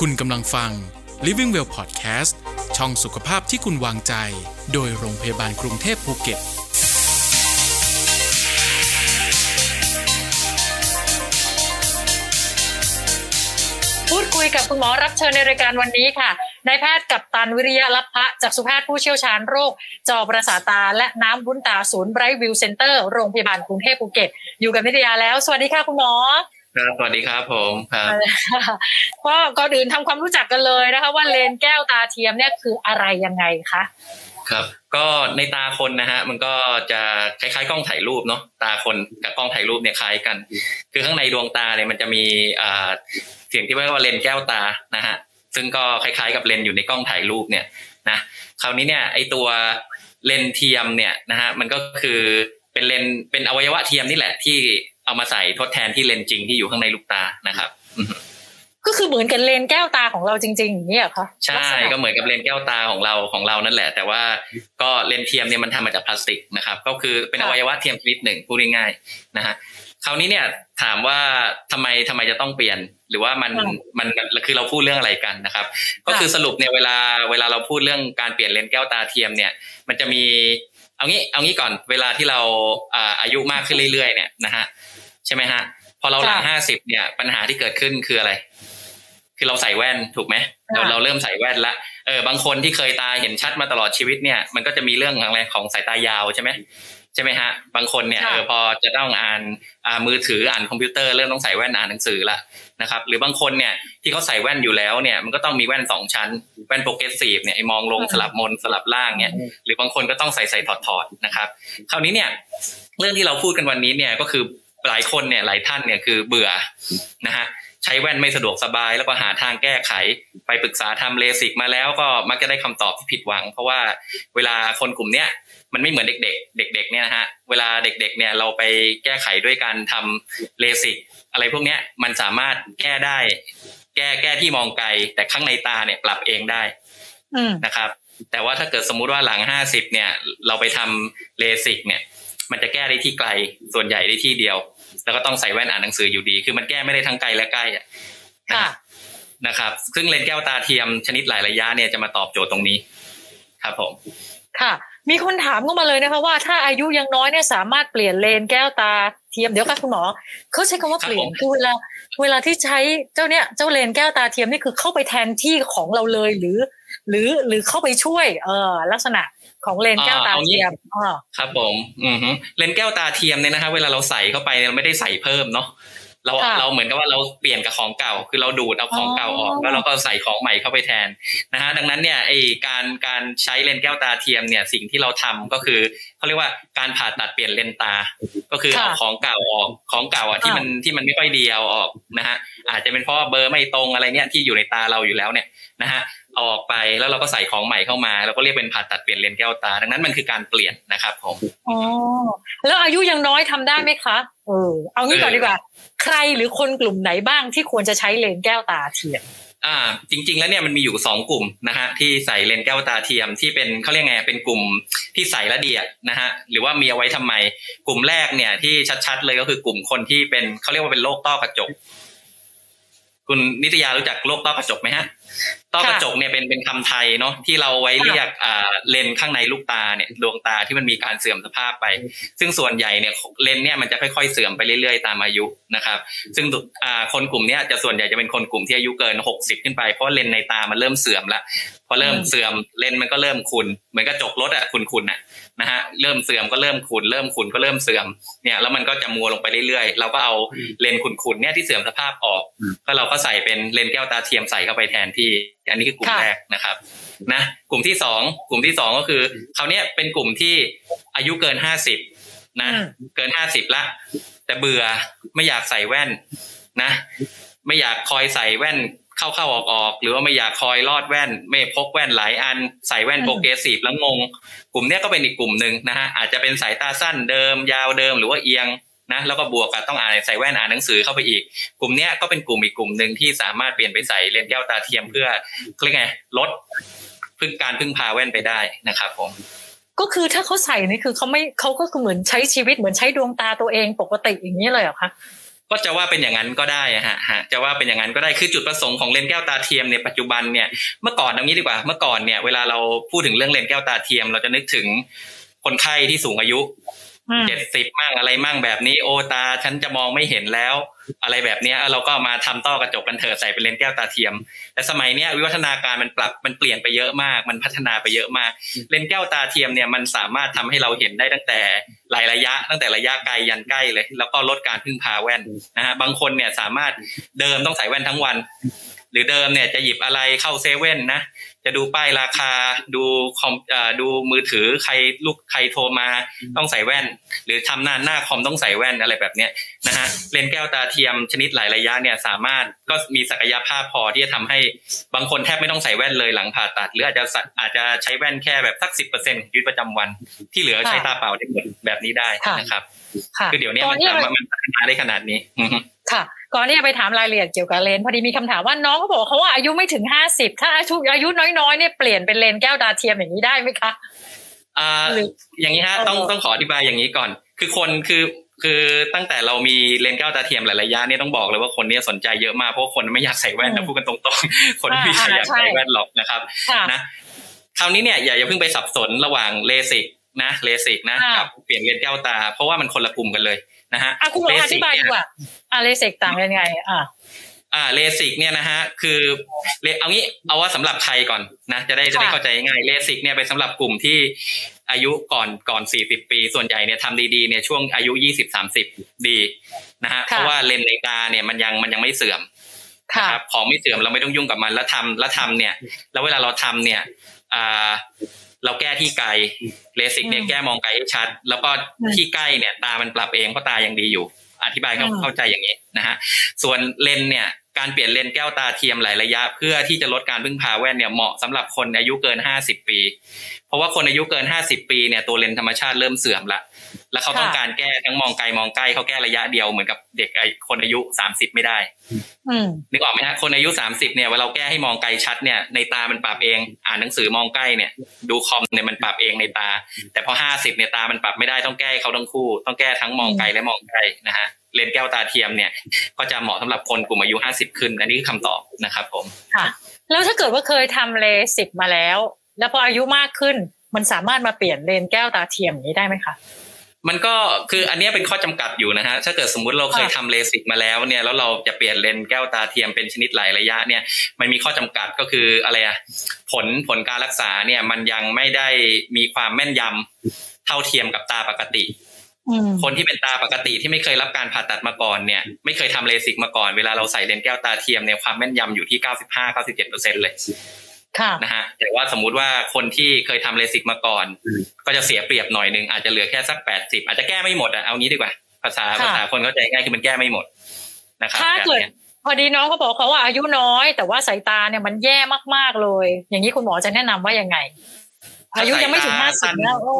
คุณกำลังฟัง Living Well Podcast ช่องสุขภาพที่คุณวางใจ โดยโรงพยาบาลกรุงเทพภูเก็ต พูดคุยกับคุณหมอรับเชิญในรายการวันนี้ค่ะนายแพทย์กับตันวิริยะลัพพะจักษุแพทย์ผู้เชี่ยวชาญโรค จอประสาทตา และน้ำวุ้นตาศูนย์ Bright View Center โรงพยาบาลกรุงเทพภูเก็ต อยู่กับนิตยาแล้ว สวัสดีค่ะคุณหมอ ครับสวัสดีครับผมครับก็ก่อนอื่นทำความรู้จักกันเลยนะคะ ว่าเลนส์แก้วตาเทียมเนี่ยคืออะไรยังไงคะครับก็ในตาคนนะฮะมันก็จะคล้ายๆ กล้องถ่ายรูปเนาะตาคนกับกล้องถ่ายรูปเนี่ยคล้ายกัน คือข้างในดวงตาเนี่ยมันจะมีอ่าสิ่งที่เรียกว่าเลนส์แก้วตานะฮะซึ่งก็คล้ายๆ กับเลนส์อยู่ในกล้องถ่ายรูปเนี่ยนะคราวนี้เนี่ยไอตัวเลนส์เทียมเนี่ยนะฮะมันก็คือเป็นเลนส์เป็นอวัยวะเทียมนี่แหละที่ เอามาใส่ทดแทนที่เลนส์จริงที่อยู่ข้างในลูกตานะครับอือฮึก็คือเหมือนกับเลนส์แก้วตาของเราจริงๆอย่างนี้เหรอคะใช่ลักษณะก็เหมือนกับเลนส์แก้วตาของเราของเรานั่นแหละ แต่ว่าก็เลนส์เทียมเนี่ยมันทำมาจากพลาสติกนะครับ ก็คือเป็นอวัยวะเทียมชนิดหนึ่งพูดง่ายๆนะฮะคราวนี้เนี่ยถามว่าทำไมทำไมจะต้องเปลี่ยน หรือว่ามันมันมันคือเราพูดเรื่องอะไรกันนะครับ ก็คือสรุปเนี่ยเวลาเวลาเราพูดเรื่องการเปลี่ยนเลนส์แก้วตาเทียมเนี่ย มันจะมีเอางี้เอางี้ก่อนเวลาที่เราอ่าอายุมากขึ้นเรื่อยๆเนี่ยนะฮะใช่ไหมฮะ พอเราหลังห้าสิบเนี่ย ปัญหาที่เกิดขึ้นคืออะไร คือเราใส่แว่นถูกไหมเราเราเริ่มใส่แว่นละเออบางคนที่เคยตาเห็นชัดมาตลอดชีวิตเนี่ย มันก็จะมีเรื่องอะไรของสายตายาวใช่ไหมใช่ไหมฮะ บางคนเนี่ยเออพอจะต้องอ่านอ่ามือถืออ่านคอมพิวเตอร์เริ่มต้องใส่แว่นอ่านหนังสือละนะครับ หรือบางคนเนี่ยที่เขาใส่แว่นอยู่แล้วเนี่ย มันก็ต้องมีแว่นสองชั้น แว่น progressive เนี่ยไอ้มองลงสลับบนสลับล่างเนี่ย หรือบางคนก็ต้องใส่ใส่ถอดถอดๆนะครับ คราวนี้เนี่ย เรื่องที่เราพูดกันวันนี้เนี่ยก็คือ หลายคนเนี่ยหลายท่านเนี่ยคือเบื่อนะฮะใช้แว่นไม่สะดวกสบาย แล้วก็หาทางแก้ไขไปปรึกษาทำเลสิกมาแล้วก็มักจะได้คำตอบที่ผิดหวัง เพราะว่าเวลาคนกลุ่มเนี้ยมันไม่เหมือนเด็ก ๆ เด็ก ๆ เนี่ยนะฮะเวลาเด็ก ๆ เนี่ยเราไปแก้ไขด้วยการทำเลสิกอะไรพวกเนี้ยมันสามารถแก้ได้ แก้แก้ที่มองไกล แต่ข้างในตาเนี่ยปรับเองได้อืมนะครับ แต่ว่าถ้าเกิดสมมุติว่าหลังห้าสิบเนี่ย เราไปทำเลสิกเนี่ย มันจะแก้ได้ที่ไกลส่วนใหญ่ได้ที่เดียว แล้วก็ต้องใส่แว่นอ่านหนังสืออยู่ดี คือมันแก้ไม่ได้ทั้งไกลและใกล้อะค่ะนะครับ ซึ่งเลนส์แก้วตาเทียมชนิดหลายระยะเนี่ยจะมาตอบโจทย์ตรงนี้ ครับผม ค่ะ มีคนถามเข้ามาเลยนะคะว่าถ้าอายุยังน้อยเนี่ยสามารถเปลี่ยนเลนส์แก้วตาเทียมเดี๋ยวค่ะคุณหมอเขาใช้คำว่าครับเปลี่ยนผมคือเวลาเวลาที่ใช้เจ้าเนี่ยเจ้าเลนส์แก้วตาเทียมนี่คือเข้าไปแทนที่ของเราเลยหรือ หรือหรือเข้าไปช่วย เออลักษณะ ของเลนส์แก้วตาเทียมอ่าครับผม อือฮึเลนส์แก้วตาเทียมเนี่ยนะฮะเวลาเราใส่เข้าไปเนี่ยเราไม่ได้ใส่เพิ่มเนาะ เราค่ะเราเหมือนกับว่าเราเปลี่ยนกับของเก่า คือเราดูดเอาของเก่าออกอ๋อแล้วเราก็ใส่ของใหม่เข้าไปแทนนะฮะดังนั้นเนี่ยไอ้การการใช้เลนส์แก้วตาเทียมเนี่ยสิ่งที่เราทำก็คือเขาเรียกว่าการผ่าตัดเปลี่ยนเลนส์ตา ก็คือเอาของเก่าออกของเก่าอะที่มันที่มันไม่ค่อยดีเอาออกนะฮะอาจจะเป็นเพราะว่าเบอร์ไม่ตรงอะไรเนี่ยที่อยู่ในตาเราอยู่แล้วเนี่ยนะฮะเอาออกไปแล้วเราก็ใส่ของใหม่เข้ามาเราก็เรียกเป็นผ่าตัดเปลี่ยนเลนส์แก้วตา ดังนั้นมันคือการเปลี่ยนนะครับผมอ๋อแล้วอายุยังน้อยทำได้ไหมคะเออเอางี้ก่อนดีกว่า ใครหรือคนกลุ่มไหนบ้างที่ควรจะใช้เลนส์แก้วตาเทียมอ่าจริง ๆ แล้วเนี่ยมันมีอยู่สองกลุ่มนะฮะที่ใส่เลนส์แก้วตาเทียมที่เป็นเขาเรียกไงเป็นกลุ่มที่ใส่และเดียดนะฮะหรือว่ามีเอาไว้ทำไม กลุ่มแรกเนี่ยที่ชัดๆเลยก็คือกลุ่มคนที่เป็นเขาเรียกว่าเป็นโรคต้อกระจก คุณนิตยารู้จักโรคต้อกระจกไหมฮะ ต้อกระจกเนี่ยเป็นเป็นคำไทยเนาะที่เราไว้เรียกอ่าเลนส์ข้างในลูกตาเนี่ยดวงตาที่มันมีการเสื่อมสภาพไป ซึ่งส่วนใหญ่เนี่ยเลนส์เนี่ยมันจะค่อยๆเสื่อมไปเรื่อยๆตามอายุนะครับ ซึ่งอ่าคนกลุ่มเนี้ยจะส่วนใหญ่จะเป็นคนกลุ่มที่อายุเกินหกสิบขึ้นไปเพราะเลนส์ในตามันเริ่มเสื่อมละพอเริ่มอืมเสื่อมเลนส์มันก็เริ่มขุนเหมือนกระจกรถอะขุนๆน่ะนะฮะเริ่มเสื่อมก็เริ่มขุนเริ่มขุนก็เริ่มเสื่อมเนี่ยแล้วมันก็จะมัวลงไปเรื่อยๆ เราก็เอาเลนส์ขุนๆเนี่ยที่เสื่อมสภาพออก ก็เราก็ใส่เป็นเลนส์แก้วตาเทียมใส่เข้าไปแทนที่อันนี้คือกลุ่มค่ะแรกนะครับนะกลุ่มที่สองกลุ่มที่สองก็คือคราวเนี้ยเป็นกลุ่มที่อายุเกินห้าสิบนะเกินห้าสิบละแต่เบื่อไม่อยากใส่แว่นนะ ไม่อยากคอยใส่แว่นเข้าเข้าออกออกหรือว่าไม่อยากคอยลอดแว่น ไม่พกแว่นหลายอัน ใส่แว่นอืมโปรเกรสซีฟแล้วงง กลุ่มเนี้ยก็เป็นอีกกลุ่มหนึ่งนะฮะอาจจะเป็นสายตาสั้นเดิม ยาวเดิมหรือว่าเอียง นะแล้วก็บวกกับต้องอ่านใส่แว่นอ่านหนังสือเข้าไปอีก กลุ่มเนี้ยก็เป็นกลุ่มอีกกลุ่มหนึ่งที่สามารถเปลี่ยนไปใส่เลนส์แก้วตาเทียมเพื่อเขาเรียกไงลดพึ่งการพึ่งพาแว่นไปได้นะครับผมก็คือถ้าเขาใส่นี่คือเขาไม่เขาก็คือเหมือนใช้ชีวิตเหมือนใช้ดวงตาตัวเองปกติอย่างนี้เลยเหรอคะก็จะว่าเป็นอย่างนั้นก็ได้ฮะฮะจะว่าเป็นอย่างนั้นก็ได้คือจุดประสงค์ของเลนส์แก้วตาเทียมเนี่ยปัจจุบันเนี่ยเมื่อก่อนตรงนี้ดีกว่าเมื่อก่อนเนี่ยเวลาเราพูดถึงเรื่องเลนส์แก้วตาเทียม เราจะนึกถึงคนไข้ที่สูงอายุ เจ็ดสิบมั่งอะไรมั่งแบบนี้โอตาฉันจะมองไม่เห็นแล้ว อะไรแบบนี้เราก็มาทำต้อกระจกกันเถอะใส่เป็นเลนส์แก้วตาเทียม แต่สมัยเนี้ยวิวัฒนาการมันปรับมันเปลี่ยนไปเยอะมาก มันพัฒนาไปเยอะมาก เลนส์แก้วตาเทียมเนี่ยมันสามารถทำให้เราเห็นได้ตั้งแต่หลายระยะ ตั้งแต่ระยะไกลยันใกล้เลย แล้วก็ลดการพึ่งพาแว่นนะฮะบางคนเนี่ยสามารถเดิมต้องใส่แว่นทั้งวัน หรือเดิมเนี่ยจะหยิบอะไรเข้าเซเว่นนะ จะดูป้ายราคาดูคอมดูมือถือใครลูกใครโทรมาต้องใส่แว่น หรือทำหน้าหน้าคอมต้องใส่แว่นอะไรแบบเนี้ยนะฮะเลนแก้วตาเทียมชนิดหลายระยะเนี่ยสามารถก็มีศักยภาพพอที่จะทำให้บางคนแทบไม่ต้องใส่แว่นเลยหลังผ่าตัด หรืออาจจะอาจจะใช้แว่นแค่แบบสักสิบเปอร์เซ็นต์ชีวิตประจำวัน ที่เหลือใช้ตาเปล่าได้หมดแบบนี้ได้นะครับคือเดี๋ยวนี้มันสามารถมันพัฒนาได้ขนาดนี้ค่ะ ก่อนที่จะไปถามรายละเอียดเกี่ยวกับเลนพอดีมีคำถามว่าน้องเขาบอกเขาว่าอายุไม่ถึงห้าสิบถ้าอายุอายุน้อยๆเนี่ยเปลี่ยนเป็นเลนแก้วดาเทียมอย่างนี้ได้ไหมคะอ่าอย่างนี้ฮะต้องต้องขออธิบายอย่างนี้ก่อน คือคนคือคือตั้งแต่เรามีเลนแก้วตาเทียมหลายระยะนี่ต้องบอกเลยว่าคนนี้สนใจเยอะมากเพราะคนไม่อยากใส่แว่นนะพูดกันตรงๆ คนไม่อยากใส่แว่นหรอกนะครับนะคราวนี้เนี่ยอย่าอย่าเพิ่งไปสับสนระหว่างเลสิกนะเลสิกนะกับเปลี่ยนเลนส์แก้วตา เพราะว่ามันคนละกลุ่มกันเลย นะฮะอะคุณหมออธิบายดีกว่าอะเลสิกต่างกันยังไง อะอ่าเลสิกเนี่ยนะฮะคือเอางี้เอาว่าสำหรับใครก่อนนะจะได้จะได้เข้าใจง่ายเลสิกเนี่ยเป็นสำหรับกลุ่มที่อายุก่อนก่อนสี่สิบปี ส่วนใหญ่เนี่ยทำดีๆเนี่ยช่วงอายุยี่สิบสามสิบดีนะฮะเพราะว่าเลนส์ในตาเนี่ยมันยังมันยังไม่เสื่อมนะครับของไม่เสื่อมเราไม่ต้องยุ่งกับมันแล้วทำแล้วทำเนี่ย แล้วเวลาเราทำเนี่ยอ่า เราแก้ที่ไกลเลสิกเนี่ยแก้มองไกลให้ชัด แล้วก็ที่ใกล้เนี่ยตามันปรับเองเพราะตายังดีอยู่ อธิบายเข้าใจอย่างนี้นะฮะส่วนเลนเนี่ย การเปลี่ยนเลนแก้วตาเทียมหลายระยะ เพื่อที่จะลดการพึ่งพาแว่นเนี่ยเหมาะสำหรับคนอายุเกินห้าสิบปี เพราะว่าคนอายุเกินห้าสิบปีเนี่ยตัวเลนธรรมชาติเริ่มเสื่อมละ แล้วเขาต้องการแก้ทั้งมองไกลมองใกล้เขาแก้ระยะเดียวเหมือนกับเด็กไอคนอายุสามสิบไม่ได้นึกออกไหมฮะคนอายุสามสิบเนี่ยเวลาเราแก้ให้มองไกลชัดเนี่ยในตามันปรับเอง อ่านหนังสือมองใกล้เนี่ย ดูคอมเนี่ยมันปรับเองในตา แต่พอห้าสิบเนี่ยตามันปรับไม่ได้ต้องแก้เขาทั้งคู่ ต้องแก้ทั้งมองไกลและมองใกล้นะฮะ เลนแก้วตาเทียมเนี่ย ก็จะเหมาะสำหรับคนกลุ่มอายุห้าสิบขึ้นอันนี้คือคำตอบนะครับผมค่ะ แล้วถ้าเกิดว่าเคยทำเลสิกมาแล้ว แล้วพออายุมากขึ้นมันสามารถมาเปลี่ยนเลนแก้วตาเทียมนี้ได้ไหมคะมันก็คืออันนี้เป็นข้อจำกัดอยู่นะฮะถ้าเกิดสมมุติเราเคยทำเลสิกมาแล้วเนี่ยแล้วเราจะเปลี่ยนเลนแก้วตาเทียมเป็นชนิดหลายระยะเนี่ยมันมีข้อจำกัดก็คืออะไรอะผลผลการรักษาเนี่ยมันยังไม่ได้มีความแม่นยำเท่าเทียมกับตาปกติ คนที่เป็นตาปกติที่ไม่เคยรับการผ่าตัดมาก่อนเนี่ย ไม่เคยทำเลสิกมาก่อนเวลาเราใส่เลนแก้วตาเทียมเนี่ยความแม่นยำอยู่ที่เก้าสิบห้าเก้าสิบเจ็ดเปอร์เซ็นเลยนะฮะแต่ว่าสมมุติว่าคนที่เคยทำเลสิกมาก่อน ก็จะเสียเปรียบหน่อยหนึ่งอาจจะเหลือแค่สักแปดสิบอาจจะแก้ไม่หมดอะเอางี้ดีกว่า ภาษาภาษาคนเข้าใจง่ายคือมันแก้ไม่หมดนะครับถ้าเกิดพอดีน้องเขาบอกเขาว่าอายุน้อย แต่ว่าสายตาเนี่ยมันแย่มากๆเลย อย่างนี้คุณหมอจะแนะนำว่ายังไง อายุยังไม่ถึงห้าสิบแล้วโอ้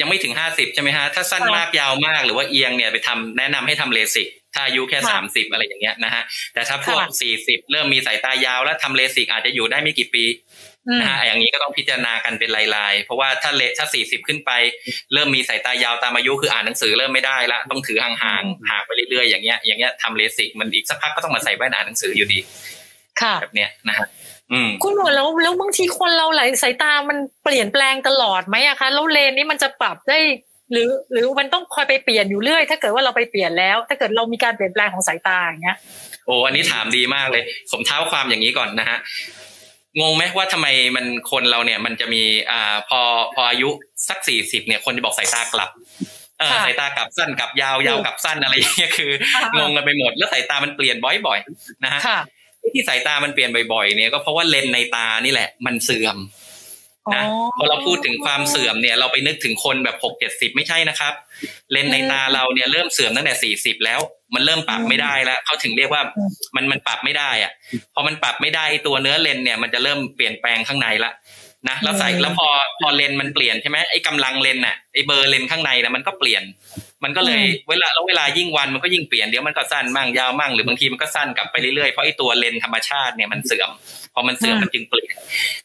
ยังไม่ถึงห้าสิบใช่ไหมฮะถ้าสั้นมากยาวมากหรือว่าเอียงเนี่ยไปทำแนะนำให้ทำเลสิกถ้าอายุแค่สามสิบอะไรอย่างเงี้ยนะฮะแต่ถ้าพวกสี่สิบเริ่มมีสายตายาวแล้วทำเลสิกอาจจะอยู่ได้ไม่กี่ปีนะฮะอย่างนี้ก็ต้องพิจารณากันเป็นลายๆ เพราะว่าถ้าเลถ้าสี่สิบขึ้นไป เริ่มมีสายตายาวตามอายุคืออ่านหนังสือเริ่มไม่ได้ละต้องถือห่างๆห่างไปเรื่อยๆอย่างเงี้ยอย่างเงี้ยทำเลสิกมันอีกสักพักก็ต้องมาใส่แว่นอ่านหนังสืออยู่ดีค่ะแบบเนี้ยนะฮะ คุณหมอแล้วแล้วบางทีคนเราหลายสายตามันเปลี่ยนแปลงตลอดไหมอะคะแล้วเลนนี้มันจะปรับได้ หรือ หรือมันต้องคอยไปเปลี่ยนอยู่เรื่อย ถ้าเกิดว่าเราไปเปลี่ยนแล้ว ถ้าเกิดเรามีการเปลี่ยนแปลงของสายตาอย่างเงี้ยโอ้อันนี้ถามดีมากเลย ผมเท้าความอย่างนี้ก่อนนะฮะงงไหมว่าทำไมมันคนเราเนี่ย มันจะมีอ่าพอพออายุสักสี่สิบเนี่ย คนจะบอกสายตากลับเออสายตากลับสั้นกลับยาวยาวกลับสั้นอะไรอย่างเงี้ยคืองงกันไปหมดแล้วสายตามันเปลี่ยนบ่อยๆนะฮะ ที่สายตามันเปลี่ยนบ่อยๆเนี่ยก็เพราะว่าเลนในตานี่แหละ มันเสื่อมนะพอเราพูดถึงความเสื่อมเนี่ย เราไปนึกถึงคนแบบหกเจ็ดสิบไม่ใช่นะครับ เลนในตาเราเนี่ยเริ่มเสื่อมตั้งแต่สี่สิบแล้ว มันเริ่มปรับไม่ได้แล้วเขาถึงเรียกว่ามันมันปรับไม่ได้อะพอมันปรับไม่ได้ตัวเนื้อเลนเนี่ย มันจะเริ่มเปลี่ยนแปลงข้างในละ นะแล้วใส่แล้วพอพอเลนมันเปลี่ยนใช่ไหมไอ้กำลังเลนน่ะไอ้เบอร์เลนข้างในนะมันก็เปลี่ยน มันก็เลยเวลาแล้วเวลายิ่งวันมันก็ยิ่งเปลี่ยนเดี๋ยวมันก็สั้นมั่งยาวมั่งหรือบางทีมันก็สั้นกลับไปเรื่อยๆเพราะไอ้ตัวเลนธรรมชาติเนี่ยมันเสื่อมพอมันเสื่อมมันจึงเปลี่ยน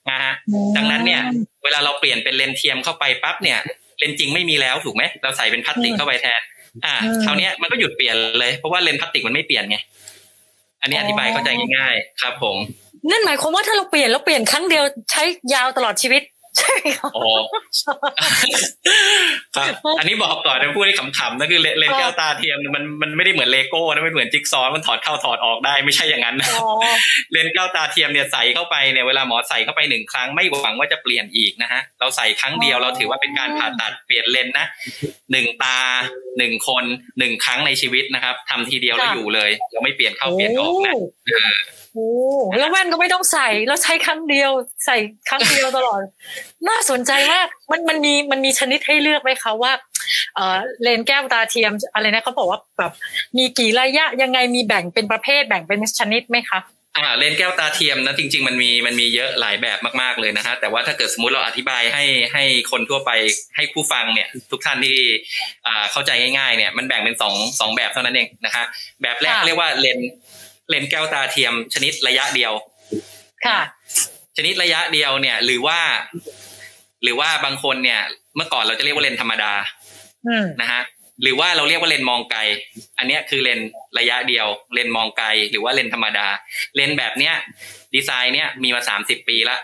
นะฮะดังนั้นเนี่ย เวลาเราเปลี่ยนเป็นเลนส์เทียมเข้าไปปั๊บเนี่ยเลนส์จริงไม่มีแล้วถูกไหมเราใส่เป็นพลาสติกเข้าไปแทน อ่าอืมคราวเนี้ยมันก็หยุดเปลี่ยนเลยเพราะว่าเลนส์พลาสติกมันไม่เปลี่ยนไงอันนี้อ๋ออธิบายเข้าใจง่ายๆครับผม นั่นหมายความว่าถ้าเราเปลี่ยนเราเปลี่ยนครั้งเดียวใช้ยาวตลอดชีวิตใช่ไหมคะโอ้ครับอันนี้บอกก่อนนะพูดให้ขำๆนะคือเลเลนส์แก้วตาเทียมมันมันไม่ได้เหมือนเลโก้นะไม่เหมือนจิ๊กซอว์มันถอดเข้าถอดออกได้ไม่ใช่อย่างนั้นนะอ๋อเลนส์แก้วตาเทียมเนี่ยใส่เข้าไปเนี่ยเวลาหมอใส่เข้าไปหนึ่งครั้งไม่หวังว่าจะเปลี่ยนอีกนะฮะเราใส่ครั้งเดียวเราถือว่าเป็นการผ่าตัดเปลี่ยนเลนส์นะหนึ่งตาหนึ่งคนหนึ่งครั้งในชีวิตนะครับทำทีเดียวแล้วอยู่เลยเราไม่เปลี่ยนเข้าเปลี่ยนออกนะเออโอ้ แล้วแว่นก็ไม่ต้องใส่แล้วใช้ครั้งเดียว ใส่ครั้งเดียวตลอด น่าสนใจมากมันมันมีมันมีชนิดให้เลือกไหมคะว่าเออเลนส์แก้วตาเทียมอะไรนะเขาบอกว่าแบบมีกี่ระยะยังไงมีแบ่งเป็นประเภทแบ่งเป็นชนิดไหมคะอ่าเลนส์แก้วตาเทียมนะจริง ๆ มันมีมันมีเยอะหลายแบบมากๆเลยนะฮะแต่ว่าถ้าเกิดสมมติเราอธิบายให้ให้คนทั่วไปให้ผู้ฟังเนี่ยทุกท่านที่อ่าเข้าใจง่ายๆเนี่ยมันแบ่งเป็นสองสองแบบเท่านั้นเองนะคะแบบแรกค่ะเรียกว่าเลนส์ เลนส์แก้วตาเทียมชนิดระยะเดียว ค่ะ ชนิดระยะเดียวเนี่ย หรือว่า หรือว่าบางคนเนี่ย เมื่อก่อนเราจะเรียกว่าเลนส์ธรรมดาอืมนะฮะหรือว่าเราเรียกว่าเลนส์มองไกล อันเนี้ยคือเลนส์ระยะเดียว เลนส์มองไกล หรือว่าเลนส์ธรรมดา เลนส์แบบเนี้ย ดีไซน์เนี้ยมีมาสามสิบปีละ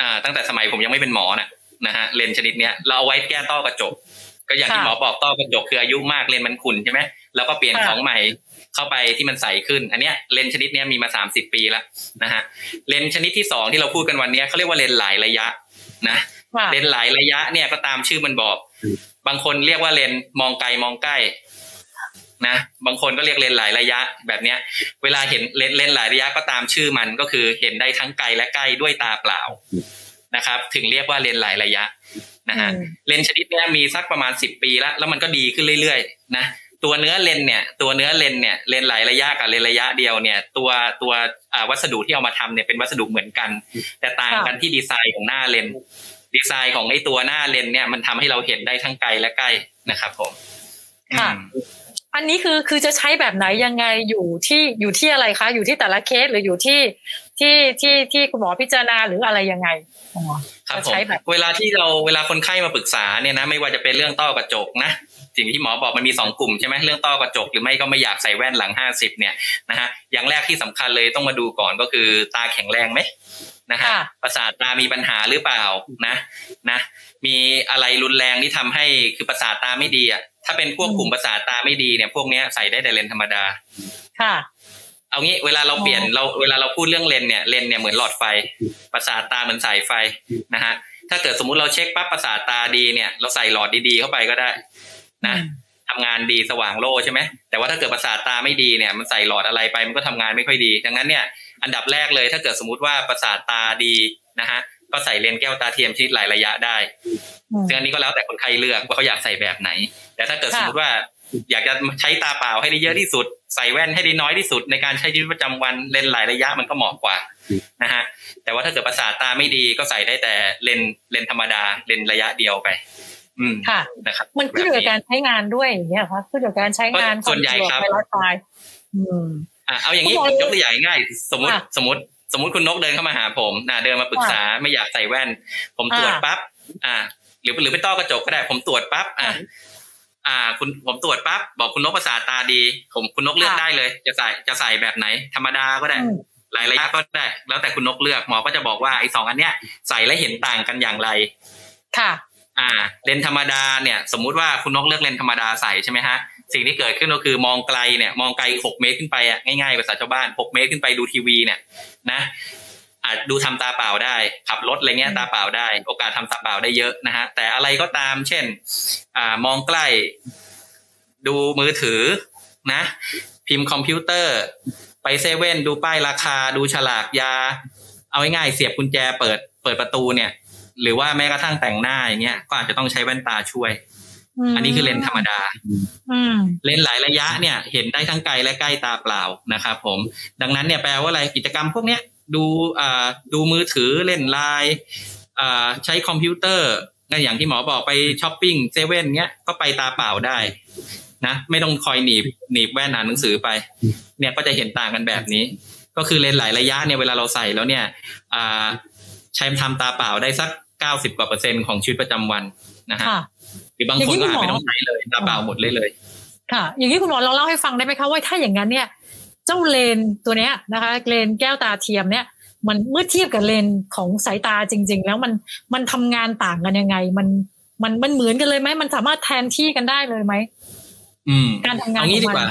อ่า ตั้งแต่สมัยผมยังไม่เป็นหมอน่ะนะฮะเลนส์ชนิดเนี้ยเราเอาไว้แก้ต้อกระจก ก็อย่างที่ค่ะหมอบอกต้อกระจกคืออายุมากเลนส์มันขุ่นใช่ไหมแล้วก็เปลี่ยนค่ะของใหม่ เข้าไปที่มันใสขึ้น อันเนี้ยเลนส์ชนิดเนี้ยมีมาสามสิบปีแล้วนะฮะเลนส์ชนิดที่สองที่เราพูดกันวันเนี้ยเขาเรียกว่าเลนส์หลายระยะนะค่ะเลนส์หลายระยะเนี่ยก็ตามชื่อมันบอก บางคนเรียกว่าเลนส์มองไกลมองใกล้นะบางคนก็เรียกเลนส์หลายระยะแบบเนี้ย เวลาเห็นเลนส์เลนส์หลายระยะก็ตามชื่อมันก็คือเห็นได้ทั้งไกลและใกล้ด้วยตาเปล่านะครับ ถึงเรียกว่าเลนส์หลายระยะนะฮะอืมเลนส์ชนิดเนี้ยมีสักประมาณสิบปีแล้วแล้วมันก็ดีขึ้นเรื่อยๆนะ ตัวเนื้อเลนส์เนี่ยตัวเนื้อเลนส์เนี่ยเลนส์หลายระยะกับเลนส์ระยะเดียวเนี่ยตัวตัวอ่าวัสดุที่เอามาทำเนี่ยเป็นวัสดุเหมือนกัน แต่ต่างกันที่ดีไซน์ของหน้าเลนส์ดีไซน์ของไอ้ตัวหน้าเลนส์เนี่ยมันทำให้เราเห็นได้ทั้งไกลและใกล้นะครับผมค่ะอืมอันนี้คือคือจะใช้แบบไหนยังไงอยู่ที่อยู่ที่อะไรคะ อยู่ที่แต่ละเคสหรืออยู่ที่ที่ที่ที่คุณหมอพิจารณาหรืออะไรยังไงอ๋อครับจะผมใช้แบบเวลาที่เราเวลาคนไข้มาปรึกษาเนี่ยนะ ไม่ว่าจะเป็นเรื่องต้อกระจกนะ สิ่งที่หมอบอกมันมีสองกลุ่มใช่ไหมเรื่องต้อกระจกหรือไม่ก็ไม่อยากใส่แว่นหลังห้าสิบเนี่ยนะฮะอย่างแรกที่สำคัญเลยต้องมาดูก่อนก็คือตาแข็งแรงไหมนะฮะค่ะประสาทตามีปัญหาหรือเปล่านะนะมีอะไรรุนแรงที่ทำให้คือประสาทตาไม่ดีอะถ้าเป็นพวกกลุ่มประสาทตาไม่ดีเนี่ย พวกเนี้ยใส่ได้แต่เลนส์ธรรมดา ค่ะ เอางี้เวลาเราเปลี่ยนอ๋อเราเวลาเราพูดเรื่องเลนส์เนี่ยเลนส์เนี่ยเหมือนหลอดไฟ ประสาทตาเหมือนสายไฟนะฮะถ้าเกิดสมมุติเราเช็คปั๊บประสาทตาดีเนี่ย เราใส่หลอดดีๆเข้าไปก็ได้ นะอืมทำงานดีสว่างโล่ใช่ไหมแต่ว่าถ้าเกิดประสาทตาไม่ดีเนี่ยมันใส่หลอดอะไรไปมันก็ทำงานไม่ค่อยดี ดังนั้นเนี่ยอันดับแรกเลยถ้าเกิดสมมติว่าประสาทตาดีนะฮะก็ใส่เลนส์แก้วตาเทียมชนิดหลายระยะได้อืมซึ่งอันนี้ก็แล้วแต่คนไข้เลือกว่าเขาอยากใส่แบบไหน แต่ถ้าเกิดค่ะสมมติว่าอยากจะใช้ตาเปล่าให้ได้เยอะที่สุด ใส่แว่นให้ได้น้อยที่สุด ในการใช้ชีวิตประจำวันเลนส์หลายระยะมันก็เหมาะกว่านะฮะแต่ว่าถ้าเกิดประสาทตาไม่ดีก็ใส่ได้แต่เลนส์เลนส์ธรรมดาเลนส์ระยะเดียวไปอืม ค่ะนะครับมันขึ้นอยู่กับการใช้งานด้วยอย่างเงี้ยค่ะขึ้นอยู่กับการใช้งานส่วนใหญ่ครับความสะดวกในไลฟ์สไตล์อืมอะเอาอย่างนี้คุณหมอยกตัวอย่างง่าย สมมติค่ะสมมติสมมติคุณนกเดินเข้ามาหาผมนะเดินมาปรึกษาไม่อยากใส่แว่น ผมตรวจอ่าปั๊บอ่า หรือหรือเป็นต้อกระจกก็ได้ ผมตรวจปั๊บอ่าอ่า คุณผมตรวจปั๊บบอกคุณนกประสาทตาดี ผมคุณนกเลือกค่ะได้เลย จะใส่จะใส่แบบไหน ธรรมดาก็ได้อืมหลายระยะก็ได้ แล้วแต่คุณนกเลือกหมอก็จะบอกว่าไอ้สองอันเนี้ยใส่แล้วเห็นต่างกันอย่างไร ค่ะ อ่าเลนส์ธรรมดาเนี่ยสมมุติว่าคุณนกเลือกเลนส์ธรรมดาใส่ใช่ไหมฮะสิ่งที่เกิดขึ้นก็คือมองไกลเนี่ยมองไกลหกเมตรขึ้นไปอะง่ายๆภาษาชาวบ้านหกเมตรขึ้นไปดูทีวีเนี่ยนะอาจดูทำตาเปล่าได้ ขับรถอะไรเงี้ยตาเปล่าได้ โอกาสทำตาเปล่าได้เยอะนะฮะแต่อะไรก็ตาม เช่น อ่ามองใกล้ ดูมือถือนะ พิมพ์คอมพิวเตอร์ ไปเซเว่นดูป้ายราคา ดูฉลากยา เอาง่ายๆเสียบกุญแจเปิดเปิดประตูเนี่ย หรือว่าแม้กระทั่งแต่งหน้าอย่างเงี้ยก็อาจจะต้องใช้แว่นตาช่วย อันนี้คือเลนส์ธรรมดาอืมเลนส์หลายระยะเนี่ย เห็นได้ทั้งไกลและใกล้ตาเปล่านะครับผม ดังนั้นเนี่ยแปลว่าอะไรกิจกรรมพวกเนี้ยดูอ่าดูมือถือเล่นไลน์อ่าใช้คอมพิวเตอร์งั้นอย่างที่หมอบอกไปช้อปปิ้งเซเว่นเนี้ยก็ไปตาเปล่าได้นะไม่ต้องคอยหนีบหนีบแว่นอ่านหนังสือไป เนี่ยก็จะเห็นต่างกันแบบนี้ ก็คือเลนส์หลายระยะเนี่ยเวลาเราใส่แล้วเนี่ยอ่าใช้ทำตาเปล่าได้สัก เก้าสิบกว่าเปอร์เซ็นต์ของชีวิตประจำวันนะฮะค่ะหรือบางคนก็อาจไม่ต้องใช้เลยตาเปล่าหมดเลยเลย ค่ะ อย่างนี้คุณหมอเราเล่าให้ฟังได้ไหมคะว่าถ้าอย่างนั้นเนี่ย เจ้าเลนส์ตัวเนี้ยนะคะ เลนส์แก้วตาเทียมเนี่ย มันเมื่อเทียบกับเลนส์ของสายตาจริง ๆ แล้วมันมันทำงานต่างกันยังไง มันมันมันเหมือนกันเลยไหมมันสามารถแทนที่กันได้เลยไหมอืมการทำงานเอางี้ของดีกว่ามัน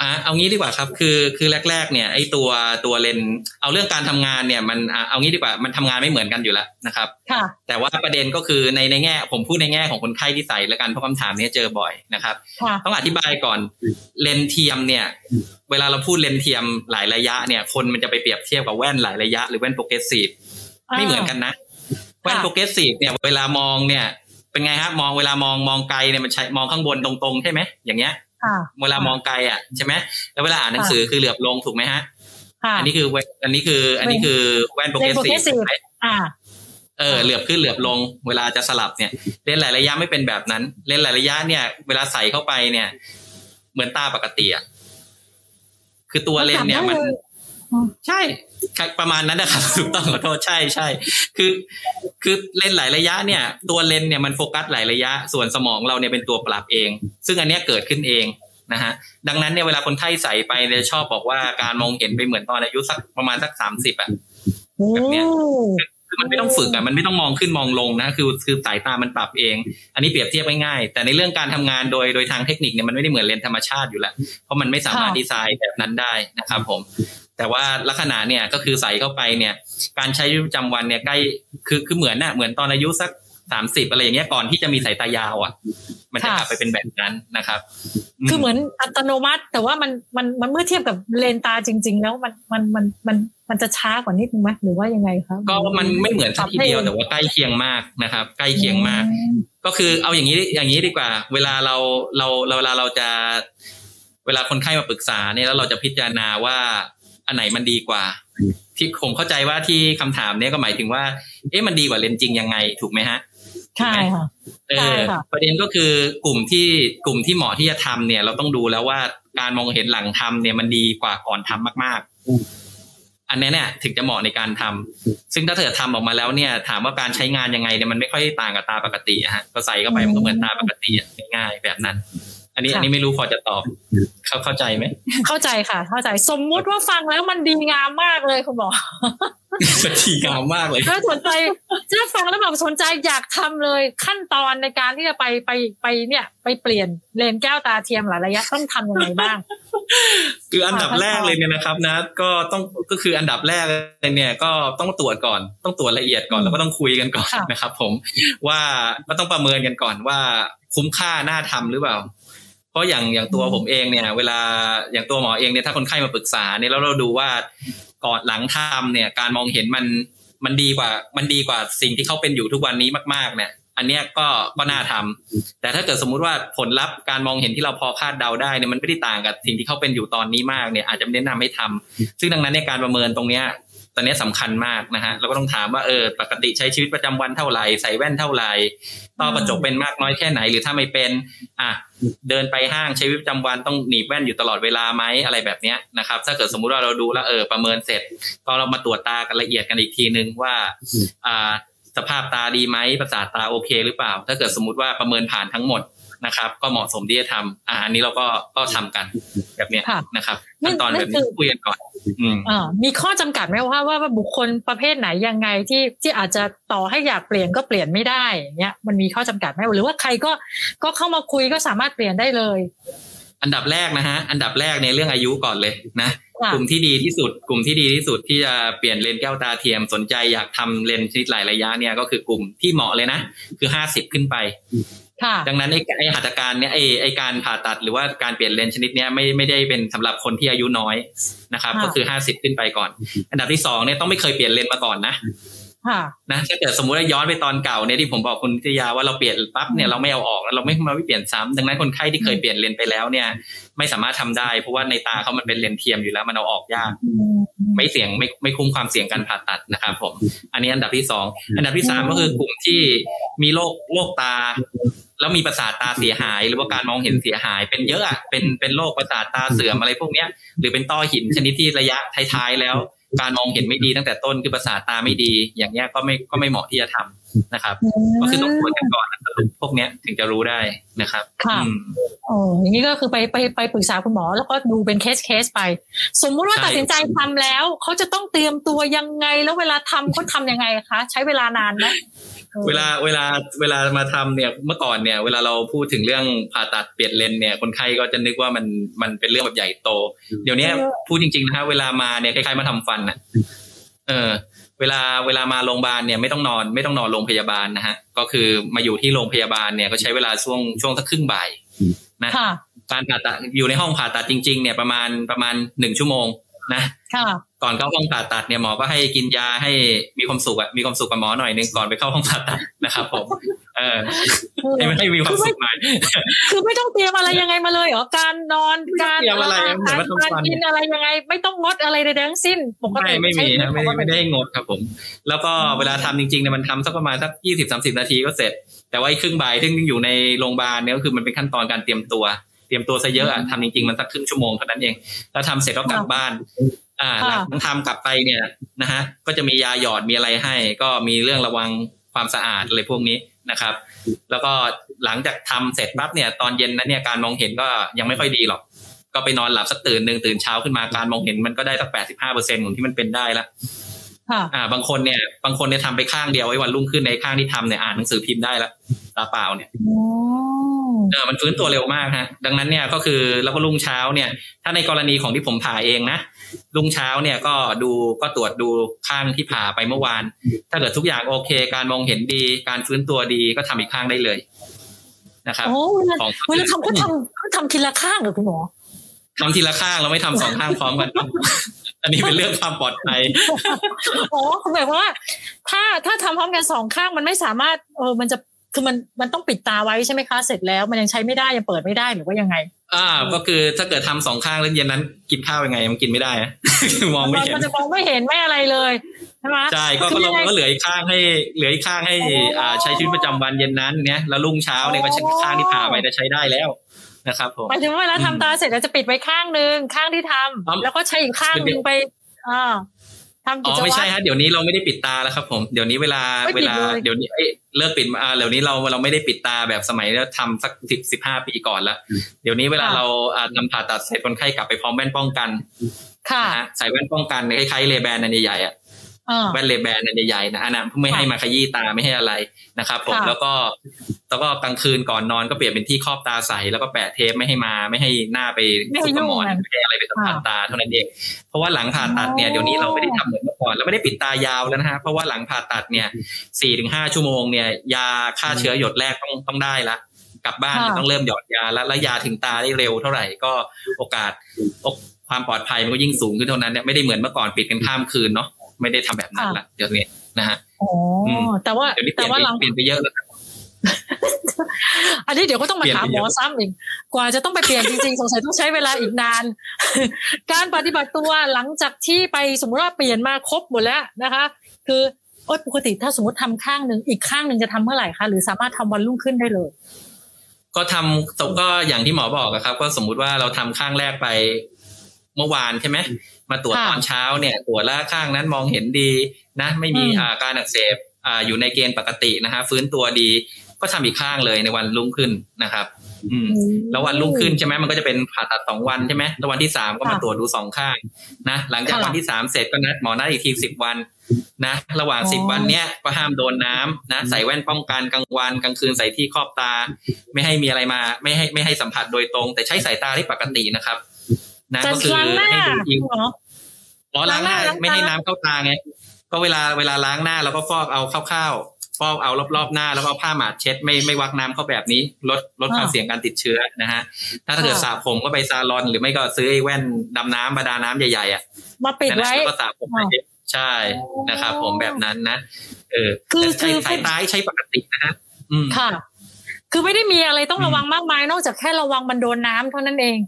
อะเอางี้ดีกว่าครับ คือคือแรก ๆ เนี่ยไอ้ตัวตัวเลนส์เอาเรื่องการทำงานเนี่ยมันอะเอางี้ดีกว่ามันทำงานไม่เหมือนกันอยู่แล้วนะครับค่ะแต่ว่าประเด็นก็คือในในแง่ ผมพูดในแง่ของคนไข้ที่ใส่แล้วกันเพราะคำถามเนี้ยเจอบ่อยนะครับค่ะต้องอธิบายก่อนเลนส์เทียมเนี่ย เวลาเราพูดเลนส์เทียมหลายระยะเนี่ย คนมันจะไปเปรียบเทียบกับแว่นหลายระยะหรือแว่น progressive ไม่เหมือนกันนะ แว่น progressive เนี่ยเวลามองเนี่ยเป็นไงฮะมองเวลามองมองไกลเนี่ยมันใช้มองข้างบนตรงๆใช่ไหมอย่างเงี้ยค่ะ เวลามองไกลอะใช่ไหมแล้วเวลาอ่านหนังสือคือเหลือบลงถูกไหมฮะค่ะอันนี้คือเวอันนี้คือ อันนี้คือแว่นโปรเกรสซีฟ progressive อ่าเออเหลือบขึ้นเหลือบลง เวลาจะสลับเนี่ย เลนส์หลายระยะไม่เป็นแบบนั้น เลนส์หลายระยะเนี่ย เวลาใส่เข้าไปเนี่ย เหมือนตาปกติอะคือตัวเลนส์เนี่ยมัน ใช่ครับ ประมาณนั้นนะครับถูกต้องขอโทษใช่ใช่คือคือเลนส์หลายระยะเนี่ย ตัวเลนส์เนี่ยมันโฟกัสหลายระยะ ส่วนสมองเราเนี่ยเป็นตัวปรับเอง ซึ่งอันเนี้ยเกิดขึ้นเองนะฮะดังนั้นเนี่ยเวลาคนไข้ใส่ไปเนี่ยชอบบอกว่าการมองเห็นไปเหมือนตอนอายุสักประมาณสักสามสิบอะโอ้แบบเนี้ยคือมันไม่ต้องฝึกอะมันไม่ต้องมองขึ้นมองลงนะคือคือสายตามันปรับเอง อันนี้เปรียบเทียบง่ายๆแต่ในเรื่องการทำงานโดยโดยทางเทคนิคเนี่ยมันไม่ได้เหมือนเลนส์ธรรมชาติอยู่แล้วเพราะมันไม่สามารถดีไซน์แบบนั้นได้นะครับผม แต่ว่าลักษณะเนี่ยก็คือใส่เข้าไปเนี่ย การใช้ชีวิตประจำวันเนี่ยใกล้คือคือเหมือนน่ะเหมือนตอนอายุสักสามสิบอะไรอย่างเงี้ยก่อนที่จะมีสายตายาวอะ มันจะกลับไปเป็นแบบนั้นนะครับ คือเหมือนอัตโนมัติ แต่ว่ามันมันมันเมื่อเทียบกับเลนตาจริง ๆ แล้วมันมันมันมันมันจะช้ากว่านิดนึงไหมหรือว่ายังไงครับก็มันไม่เหมือนสักทีเดียวแต่ว่าใกล้เคียงมากนะครับ ใกล้เคียงมาก ก็คือเอาอย่างนี้อย่างนี้ดีกว่า เวลาเราเราเราเวลาเราจะ เวลาคนไข้มาปรึกษาเนี่ยแล้วเราจะพิจารณาว่า อันไหนมันดีกว่า ที่ผมเข้าใจว่าที่คำถามเนี้ยก็หมายถึงว่า เอ๊ะมันดีกว่าเลนส์จริงยังไงถูกไหมฮะใช่ค่ะเอใช่อค่ะประเด็นก็คือกลุ่มที่กลุ่มที่เหมาะที่จะทำเนี่ย เราต้องดูแล้วว่าการมองเห็นหลังทำเนี่ยมันดีกว่าก่อนทำมากๆ อันนี้เนี่ยถึงจะเหมาะในการทำซึ่งถ้าเธอทำออกมาแล้วเนี่ย ถามว่าการใช้งานยังไงเนี่ยมันไม่ค่อยต่างกับตาปกติอะฮะก็ใส่เข้าไปมันก็เหมือนตาปกติอะง่ายๆแบบนั้น อันนี้ค่ะอันนี้ไม่รู้พอจะตอบเข้าเข้าใจไหมเข้าใจค่ะ เข้าใจสมมุติว่าฟังแล้วมันดีงามมากเลยคุณหมอสทีงามมากเลยถ้าสนใจถ้าฟังแล้วแบบสนใจอยากทำเลยขั้นตอนในการที่จะไปไปไปเนี่ย ไปเปลี่ยนเลนส์แก้วตาเทียมหลายระยะต้องทำยังไงบ้าง คืออันดับแรกเลยเนี่ยนะครับ นะ ก็ต้องก็คืออันดับแรกเลยเนี่ย ก็ต้องตรวจก่อน ต้องตรวจละเอียดก่อนแล้วก็ต้องคุยกันก่อนค่ะนะครับ ผมว่าก็ต้องประเมินกันก่อนว่าคุ้มค่าน่าทำหรือเปล่าเพ ราะอย่างอย่างตัวผมเองเนี่ย เวลาอย่างตัวหมอเองเนี่ยถ้าคนไข้มาปรึกษาเนี่ยแล้วเราดูว่าก่อนหลังทำเนี่ย การมองเห็นมันมันดีกว่า มันดีกว่าสิ่งที่เขาเป็นอยู่ทุกวันนี้มากๆ เนี่ย อันเนี้ยก็ก็น่าทำแต่ถ้าเกิดสมมุติว่าผลลัพธ์การมองเห็นที่เราพอคาดเดาได้เนี่ยมันไม่ได้ต่างกับสิ่งที่เขาเป็นอยู่ตอนนี้มากเนี่ยอาจจะไม่แนะนำให้ทำซึ่งดังนั้นในยการประเมินตรงเนี้ย ตอนนี้ยสำคัญมากนะฮะเราก็ต้องถามว่าเออปกติใช้ชีวิตประจำวันเท่าไหร่ใส่แว่นเท่าไหร่ต้อกระจกเป็นมากน้อยแค่ไหน หรือถ้าไม่เป็นอะเดินไปห้างใช้ชีวิตประจำวันต้องหนีบแว่นอยู่ตลอดเวลาไหมอะไรแบบเนี้ยนะครับ ถ้าเกิดสมมุติว่าเราดูแลเออประเมินเสร็จ ก็เรามาตรวจตากันละเอียดกันอีกทีนึงว่าอ่าสภาพตาดีไหมประสาทตาโอเคหรือเปล่า ถ้าเกิดสมมติว่าประเมินผ่านทั้งหมด นะครับ ก็เหมาะสมที่จะทำอ่าอันนี้เราก็ก็ทำกันแบบเนี้ยค่ะนะครับนั่ขั้นนตอนแบบนั่นคืนี้อคุยกันก่อนอืมอ่ามีข้อจำกัดไหมว่าว่าว่าบุคคลประเภทไหนยังไงที่ที่อาจจะต่อให้อยากเปลี่ยนก็เปลี่ยนไม่ได้อย่างเงี้ยมันมีข้อจำกัดไหมหรือว่าใครก็ก็เข้ามาคุยก็สามารถเปลี่ยนได้เลย อันดับแรกนะฮะ อันดับแรกในเรื่องอายุก่อนเลยนะค่ะกลุ่มที่ดีที่สุด กลุ่มที่ดีที่สุดที่จะเปลี่ยนเลนส์แก้วตาเทียมสนใจอยากทำเลนส์ชนิดหลายระยะเนี่ยก็คือกลุ่มที่เหมาะเลยนะ คือห้าสิบขึ้นไปค่ะดังนั้นไอ้ไอ้หัตถการเนี่ยไอ้ไอ้การผ่าตัดหรือว่าการเปลี่ยนเลนส์ชนิดเนี้ยไม่ไม่ได้เป็นสำหรับคนที่อายุน้อยนะครับค่ะก็คือห้าสิบขึ้นไปก่อน อันดับที่สองเนี่ยต้องไม่เคยเปลี่ยนเลนส์มาก่อนนะค่ะ นะถ้าเกิดสมมุติว่าย้อนไปตอนเก่าเนี่ยที่ผมบอกคุณทิยาว่าเราเปลี่ยนปั๊บเนี่ยเราไม่เอาออกแล้วเราไม่มาไม่เปลี่ยนซ้ำดังนั้นคนไข้ที่เคยเปลี่ยนเลนไปแล้วเนี่ย ไม่สามารถทำได้ เพราะว่าในตาเขามันเป็นเลนเทียมอยู่แล้วมันเอาออกยาก ไม่เสี่ยงไม่ไม่คุ้มความเสี่ยงการผ่าตัดนะครับผม อันนี้อันดับที่สองอันดับที่สามก็คือกลุ่มที่มีโรคโรคตา แล้วมีประสาทตาเสียหาย หรือว่าการมองเห็นเสียหาย เป็นเยอะอะเป็นเป็นโรคประสาทตาเสื่อมอะไรพวกเนี้ย หรือเป็นต้อหินชนิดที่ระยะท้ายๆแล้ว การมองเห็นไม่ดีตั้งแต่ต้นคือประสาทตาไม่ดี อย่างเงี้ยก็ไม่ก็ไม่เหมาะที่จะทำนะครับ ก็คือต้องตรวจกันก่อนสรุปพวกเนี้ยถึงจะรู้ได้นะครับ ค่ะอืมโอ้อย่างนี้ก็คือไปไปไปปรึกษาคุณหมอ แล้วก็ดูเป็นเคสเคสไป สมมุติว่าใช่ตัดสินใจทำแล้วเขาจะต้องเตรียมตัวยังไงแล้วเวลาทำเขาทำยังไงคะใช้เวลานานไหมออ เวลาเวลาเวลามาทำเนี่ยเมื่อก่อนเนี่ย เวลาเราพูดถึงเรื่องผ่าตัดเปลี่ยนเลนส์เนี่ยคนไข้ก็จะนึกว่ามันมันเป็นเรื่องแบบใหญ่โต เดี๋ยวนี้พูดจริงๆนะฮะเวลามาเนี่ยคล้ายๆมาทำฟันอะเออ เวลาเวลามาโรงพยาบาลเนี่ยไม่ต้องนอนไม่ต้องนอนโรงพยาบาลนะฮะก็คือมาอยู่ที่โรงพยาบาลเนี่ยก็ใช้เวลาช่วงช่วงสักครึ่งบ่ายนะค่ะการผ่าตัดอยู่ในห้องผ่าตัดจริง ๆ เนี่ยประมาณประมาณหนึ่งชั่วโมง นะค่ะก่อนเข้าห้องผ่าตัดเนี่ยหมอก็ให้กินยาให้มีความสุขอะมีความสุขกับหมอหน่อยนึงก่อนไปเข้าห้องผ่าตัดนะครับผมเออให้มันให้มีความสุขหน่อยคือไม่ต้องเตรียมอะไรยังไงมาเลยเหรอการนอนการเตรียมอะไราเหมือนว่าทำฟันการกินอะไรยังไง ไม่ต้องงดอะไรใดๆทั้งสิ้นปกไม่ติไม่มีใช้นะไม่ได้ปกติไม่ได้งดครับผม แล้วก็เวลาทำจริงๆเนี่ยมันทำสักประมาณสักยี่สิบสามสิบนาทีก็เสร็จ แต่ว่าไอ้ครึ่งบ่ายที่อยู่ในโรงพยาบาลเนี่ยก็คือมันเป็นขั้นตอนการเตรียมตัว เตรียมตัวซะเยอะอะทำจริงๆมันสักครึ่งชั่วโมงเท่านั้นเอง แล้วทำเสร็จก็กลับบ้าน อ่าหลังทำกลับไปเนี่ยนะฮะก็จะมียาหยอดมีอะไรให้ ก็มีเรื่องระวังความสะอาดอะไรพวกนี้นะครับ แล้วก็หลังจากทำเสร็จปั๊บเนี่ยตอนเย็นนั้นเนี่ยการมองเห็นก็ยังไม่ค่อยดีหรอก ก็ไปนอนหลับสักตื่นหนึ่งตื่นเช้าขึ้นมาการมองเห็นมันก็ได้สักแปดสิบห้าเปอร์เซ็นของที่มันเป็นได้ละค่ะอ่า บางคนเนี่ย บางคนเนี่ยทำไปข้างเดียวไว้วันรุ่งขึ้นในข้างที่ทำเนี่ยอ่านหนังสือพิมพ์ได้ละตาเปล่าเนี่ยโอ้ เออมันฟื้นตัวเร็วมากฮะดังนั้นเนี่ยก็คือแล้วก็รุ่งเช้าเนี่ย ถ้าในกรณีของที่ผมผ่าเองนะรุ่งเช้าเนี่ยก็ดูก็ตรวจดูข้างที่ผ่าไปเมื่อวาน ถ้าเกิดทุกอย่างโอเค การมองเห็นดี การฟื้นตัวดีก็ทำอีกข้างได้เลยนะครับโอ้เวลาของเวลาทำก็ทำก็ทำทีละข้างเหรอคุณหมอทำทีละข้างเราไม่ทำสองข้างพร้อมกันอันนี้เป็นเรื่องความปลอดภัยอ๋อคือหมายความว่า ถ้าถ้าทำพร้อมกันสองข้างมันไม่สามารถเออมันจะ คือมันมันต้องปิดตาไว้ใช่ไหมคะ เสร็จแล้วมันยังใช้ไม่ได้ยังเปิดไม่ได้หรือว่ายังไง อ่า ก็คือถ้าเกิดทำสองข้างแล้วเย็นนั้น กินข้าวยังไงมันกินไม่ได้อะมองไม่เห็นมันจะมองไม่เห็นไม่อะไรเลยใช่ไหมใช่ก็คืก็อเรายังไงก็เหลืออีกข้างให้เหลืออีกข้างให้อ๋ออ่อ่าใช้ชีวิตประจำวันเย็นนั้นเนี่ยแล้วรุ่งเช้าเนี่ยก็ใช้อ๋อข้างที่ผ่าไปจะใช้ได้แล้วนะครับผมหมายถึงว่าเวลาทำตาเสร็จเราจะปิดไว้ข้างหนึ่งข้างที่ทำอ๋อแล้วก็ใช้อีกข้างหนึ่งไปอ่า ทำอ๋กิอจไม่วัใช่ตรฮะเดี๋ยวนี้เราไม่ได้ปิดตาแล้วครับ ผมเดี๋ยวนี้เวลาไม่เวปิดลาเลยเดี๋ยวนี้เอ้ยเลิกปิดมาอ่าเดี๋ยวนี้เราเราไม่ได้ปิดตาแบบสมัยแล้วทำสักสิบสิบห้าปีก่อนแล้ว เดี๋ยวนี้เวลาเราอ่าทำผ่าตัดเสร็จคนไข้กลับไปพร้อมแว่นป้องกันค่ะนะฮะใส่แว่นป้องกันคล้ายๆเลแบนอันใหญ่ๆอะอ่า แว่นเลแบนอันใหญ่ๆนะอันนั้นไม่ให้มาขยี้ตาไม่ให้อะไรนะครับผมค่ะแล้วก็แล้วก็กลางคืนก่อนนอนก็เปลี่ยนเป็นที่ครอบตาใสแล้วก็แปะเทปไม่ให้มาไม่ให้หน้าไปไม่ให้สุกบหมอนยุ่งอะไม่ให้อะไรไปสัมผัสตาเท่านั้นเองเพราะว่าหลังผ่าตัดเนี่ยอ๋อเดี๋ยวนี้เราไม่ได้ทำเหมือนเมื่อก่อนเราไม่ได้ปิดตายาวแล้วนะฮะเพราะว่าหลังผ่าตัดเนี่ยสี่ถึงห้าชั่วโมงเนี่ยยาฆ่าเชื้อหยดแรกต้องต้องได้ละกลับบ้านต้องเริ่มหยอดยาแล้วแล้วยาถึงตาได้เร็วเท่าไหร่ก็โอกาสความปลอดภัยมันก็ยิ่งสูงขึ้นเท่านั้นเนี่ยไม่ได้เหมือนเมื่อก่อนปิดกันข้ามคืนเนาะ ไม่ได้ทำแบบนั้นละเดี๋ยวนี้นะฮะอ๋ออมแต่ว่าเดี๋ยวนี้เปแต่ลี่ยนว่าไปหลังเปลี่ยนไปเยอะแล้วครับอันนี้เดี๋ยวก็ต้องมาเปลี่ยนถามไปหเยมอะอซ้ำอีกกว่าจะต้องไปเปลี่ยนจริงๆ สงสัยต้องใช้เวลาอีกนาน การปฏิบัติตัวหลังจากที่ไปสมมติว่าเปลี่ยนมาครบหมดแล้วนะคะ คือโอ๊ยปกติถ้าสมมติทำข้างหนึ่งอีกข้างหนึ่งจะทำเมื่อไหร่คะหรือสามารถทำวันรุ่งขึ้นได้เลย ก็ทำตกก็อย่างที่หมอบอกอะครับ ก็สมมุติว่าเราทำข้างแรกไปเมื่อวานใช่ไหม มาตรวจค่ะตอนเช้าเนี่ยตรวจแล้วข้างนั้นมองเห็นดีนะ ไม่มีอืมอาการอักเสบอ่าอยู่ในเกณฑ์ปกตินะฮะฟื้นตัวดีก็ทำอีกข้างเลยในวันรุ่งขึ้นนะครับ อืม แล้ววันรุ่งขึ้นใช่ไหมมันก็จะเป็นผ่าตัดสองวันใช่ไหมแล้ววันที่สามก็มาค่ะตรวจดูสองข้างนะหลังจากค่ะวันที่สามเสร็จก็นัดหมอนัดอีกทีสิบวันนะระหว่างอ๋อสิบวันเนี้ยก็ห้ามโดนน้ำนะใส่แว่นป้องกันกลางวันกลางคืนใส่ที่ครอบตา ไม่ให้มีอะไรมา ไม่ให้ไม่ให้สัมผัสโดยตรง แต่ใช้สายตาที่ปกตินะครับ นะจะก็คือล้างหน้าให้ดูอิวคุณหมออ๋อล้างหน้าล้างหน้าไม่ให้น้ำเข้าตาไงก็เวลาเวลาล้างหน้าเราก็ฟอกเอาคร่าวๆฟอกเอารอบๆหน้าแล้วก็เอาผ้าหมาดเช็ดไม่ไม่วักน้ำเข้าแบบนี้ ลดลดความอ่าเสี่ยงการติดเชื้อนะฮะ ถ้าเกิดค่ะสระผมก็ไปซาลอน หรือไม่ก็ซื้อไอ้แว่นดำน้ำบาดาน้ำใหญ่ๆอะมาปิดนั่นแหละไว้แล้วก็สระผมไปใช่นะครับผมแบบนั้นนะเออคือแต่ใช้คือสายตาให้ใช้ปกตินะฮะอืมค่ะ คือไม่ได้มีอะไรต้องอืมระวังมากมาย นอกจากแค่ระวังมันโดนน้ำเท่านั้นเอง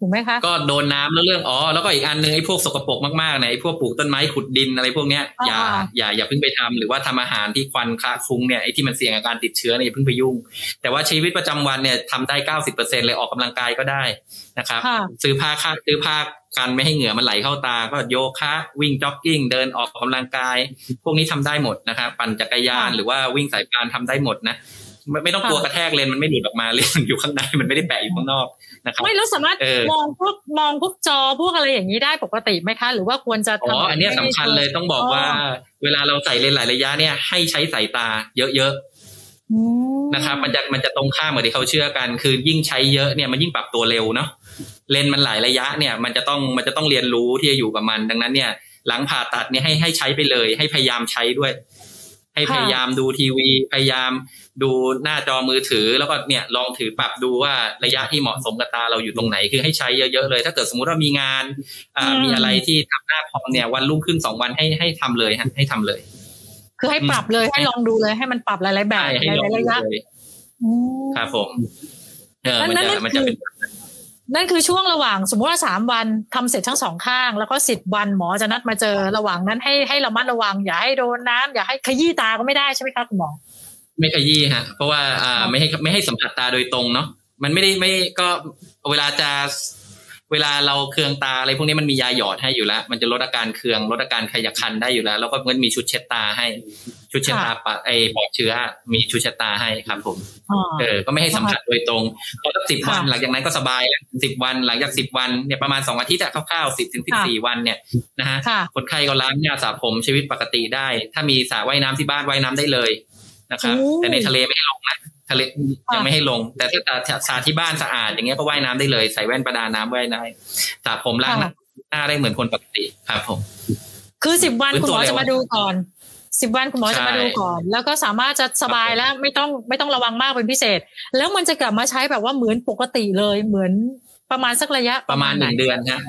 ถูกไหมคะ ก็โดนน้ำแล้วเรื่องอ๋อแล้วก็อีกอันหนึงไอ้พวกสกปรกมากๆเนี่ยไอ้พวกปลูกต้นไม้ขุดดินอะไรพวกเนี้ยอย่าอ่าอย่าอย่าเพิ่งไปทำหรือว่าทำอาหารที่ควันคละคลุ้งเนี่ยไอ้ที่มันเสี่ยงกับการติดเชื้อเนี่ยอย่าเพิ่งไปยุ่ง แต่ว่าชีวิตประจำวันเนี่ยทำได้เก้าสิบเปอร์เซ็นเลยออกกำลังกายก็ได้นะครับค่ะซื้อผ้าคาดซื้อผ้ากันไม่ให้เหงื่อมันไหลเข้าตา ก็โยคะวิ่งจ็อกกิ้งเดินออกกำลังกาย พวกนี้ทำได้หมดนะครับปั่นจักรยานค่ะหรือว่าวิ่งสายพานทำได้หมดนะ ไม่ไม่ต้องค่ะกลัวกระแทกเลนมันไม่หลุดออกมาเลนมันอยู่ข้างในมันไม่ได้แปะอยู่ข้างนอกนะครับไม่แล้วสามารถเออมองพวกมองพวกจอพวกอะไรอย่างนี้ได้ปกติไหมคะ หรือว่าควรจะอ๋อทำอันเนี้ยสำคัญเลยต้องบอกว่า เวลาเราใส่เลนส์หลายระยะเนี่ยให้ใช้สายตาเยอะอืมๆนะครับมันจะมันจะตรงข้ามกับที่เขาเชื่อกัน คือยิ่งใช้เยอะเนี่ยมันยิ่งปรับตัวเร็วเนาะเลนส์มันหลายระยะเนี่ย มันจะต้องมันจะต้องเรียนรู้ที่จะอยู่กับมัน ดังนั้นเนี่ย หลังผ่าตัดเนี่ยให้ให้ใช้ไปเลย ให้พยายามใช้ด้วย ให้พยายามดูทีวี พยายามดูหน้าจอมือถือ แล้วก็เนี่ยลองถือปรับดูว่าระยะที่เหมาะสมกับตาเราอยู่ตรงไหน คือให้ใช้เยอะๆเลย ถ้าเกิดสมมุติว่ามีงานอ่ามีอะไรที่ทำหน้าคอมเนี่ยวันรุ่งขึ้นสองวันให้ให้ทำเลยฮะให้ทำเลย คือให้ปรับเลยให้ลองดูเลยให้มันปรับหลายๆแบบใช่ให้หลองลายๆระดูยะเลยอืมครับผมเออนั่นมันนั่จะนมันจะเป็น นั่นคือช่วงระหว่างสมมติว่าสามวันทำเสร็จทั้งสองข้าง แล้วก็สิบวันหมอจะนัดมาเจอระหว่างนั้นให้ให้ระมัดระวัง อย่าให้โดนน้ำอย่าให้ขยี้ตาก็ไม่ได้ใช่ไหมคะคุณหมอ ไม่ขยี้ฮะ เพราะว่าอ่าไม่ให้ไม่ให้สัมผัสตาโดยตรงเนาะมันไม่ได้ไม่ก็เวลาจะเวลาเราเคืองตาอะไรพวกนี้มันมียาหยอดให้อยู่แล้ว มันจะลดอาการเคืองลดอาการขยักคันได้อยู่แล้ว แล้วก็มันมีชุดเช็ดตาให้ ชุดเช็ดตาปะไอปลอดเชื้อ มีชุดเช็ดตาให้ครับ ผมเออก็ไม่ให้สัมผัสโดยตรงพอสักสิบวันค่ะหลังจากนั้นก็สบายแล้วสิบวันหลังจากสิบวันเนี่ยประมาณสองอาทิตย์อะคร่าวๆสิบถึงสิบสี่วันเนี่ยนะฮะค่ะคนไข้ก็ล้างหน้าสระผมชีวิตปกติได้ ถ้ามีสระว่ายน้ำที่บ้านว่ายน้ำได้เลยนะครับโอ้แต่ในทะเลไม่ให้ลงนะทะเลค่ะยังไม่ให้ลง แต่ถ้าสระสระที่บ้านสะอาดอย่างเงี้ยก็ว่ายน้ำได้เลยใส่แว่นประดาน้ำว่ายได้สระผมล้างหน้าหน้าได้เหมือนคนปกติครับผม คือสิบวันฟื้นคุณตัหวมอเร็วจะมาดูก่อน สิบวันคุณหมอใช่จะมาดูก่อน แล้วก็สามารถจะสบายครับผมแล้วไม่ต้องไม่ต้องระวังมากเป็นพิเศษ แล้วมันจะกลับมาใช้แบบว่าเหมือนปกติเลยเหมือนประมาณสักระยะประมาณหนึ่งเดือนฮะ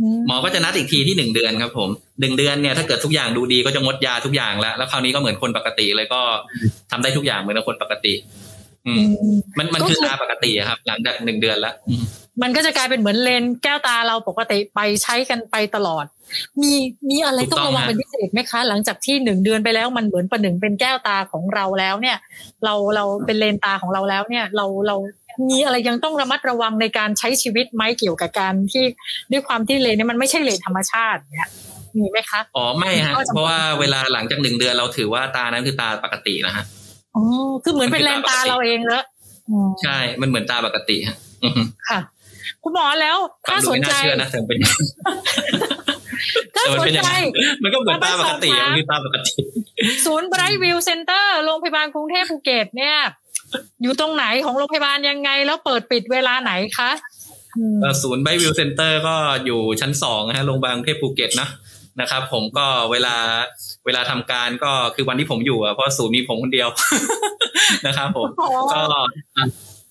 อืมหมอก็จะนัดอีกทีที่หนึ่งเดือนครับผมหนึ่งเดือนเนี่ยถ้าเกิดทุกอย่างดูดีก็จะงดยาทุกอย่างแล้ว แล้วคราวนี้ก็เหมือนคนปกติเลยก็ทำได้ทุกอย่างเหมือนกับคนปกติ อืมอืมมันมันก็คือคือตาปกติอะครับ หลังจากหนึ่งเดือนแล้วอืมมันก็จะกลายเป็นเหมือนเลนส์แก้วตาเราปกติไปใช้กันไปตลอด มีมีอะไรถูกต้ต้อองงระวังฮะเป็นพิเศษไหมคะ หลังจากที่หนึ่งเดือนไปแล้วมันเหมือนประหนึ่งเป็นแก้วตาของเราแล้วเนี่ย เราเราเป็นเลนส์ตาของเราแล้วเนี่ย เราเรามีอะไรยังต้องระมัดระวังในการใช้ชีวิตไหมเกี่ยวกับการที่ด้วยความที่เลนส์เนี่ยมันไม่ใช่เลนส์ธรรมชาติเนี่ยมีไหมคะอ๋อไม่ฮะก็จะเพราะว่าเวลาหลังจากหนึ่งเดือนเราถือว่าตานั้นคือตาปกตินะฮะอ๋อคือเหมือนเป็นเลนส์ตาเราเองแล้วอืมใช่ มันเหมือนตาปกติฮะอือฮึค่ะคุณหมอแล้วฟัถ้างดูสนไม่ใจน่าเชื่อนะแต่มันเป็นถ้าแต่ มันสนเป็นอย่างใจนั้นมันก็เหมือนตาปกติมาอะไปสอบถามมันคือตาปกติ ศูนย์ไบรท์วิวเซ็นเตอร์โรงพยาบาลกรุงเทพภูเก็ตเนี่ย อยู่ตรงไหนของโรงพยาบาลยังไง แล้วเปิดปิดเวลาไหนคะอืมเอ่อศูนย์ Bright View Center ก็อยู่ชั้นสองนะฮะโรงพยาบาลกรุงเทพภูเก็ตนะนะครับผมก็เวลาเวลาทำการก็คือวันที่ผมอยู่อะเพราะศูนย์มีผมคนเดียวนะครับผมอ๋อก็อะ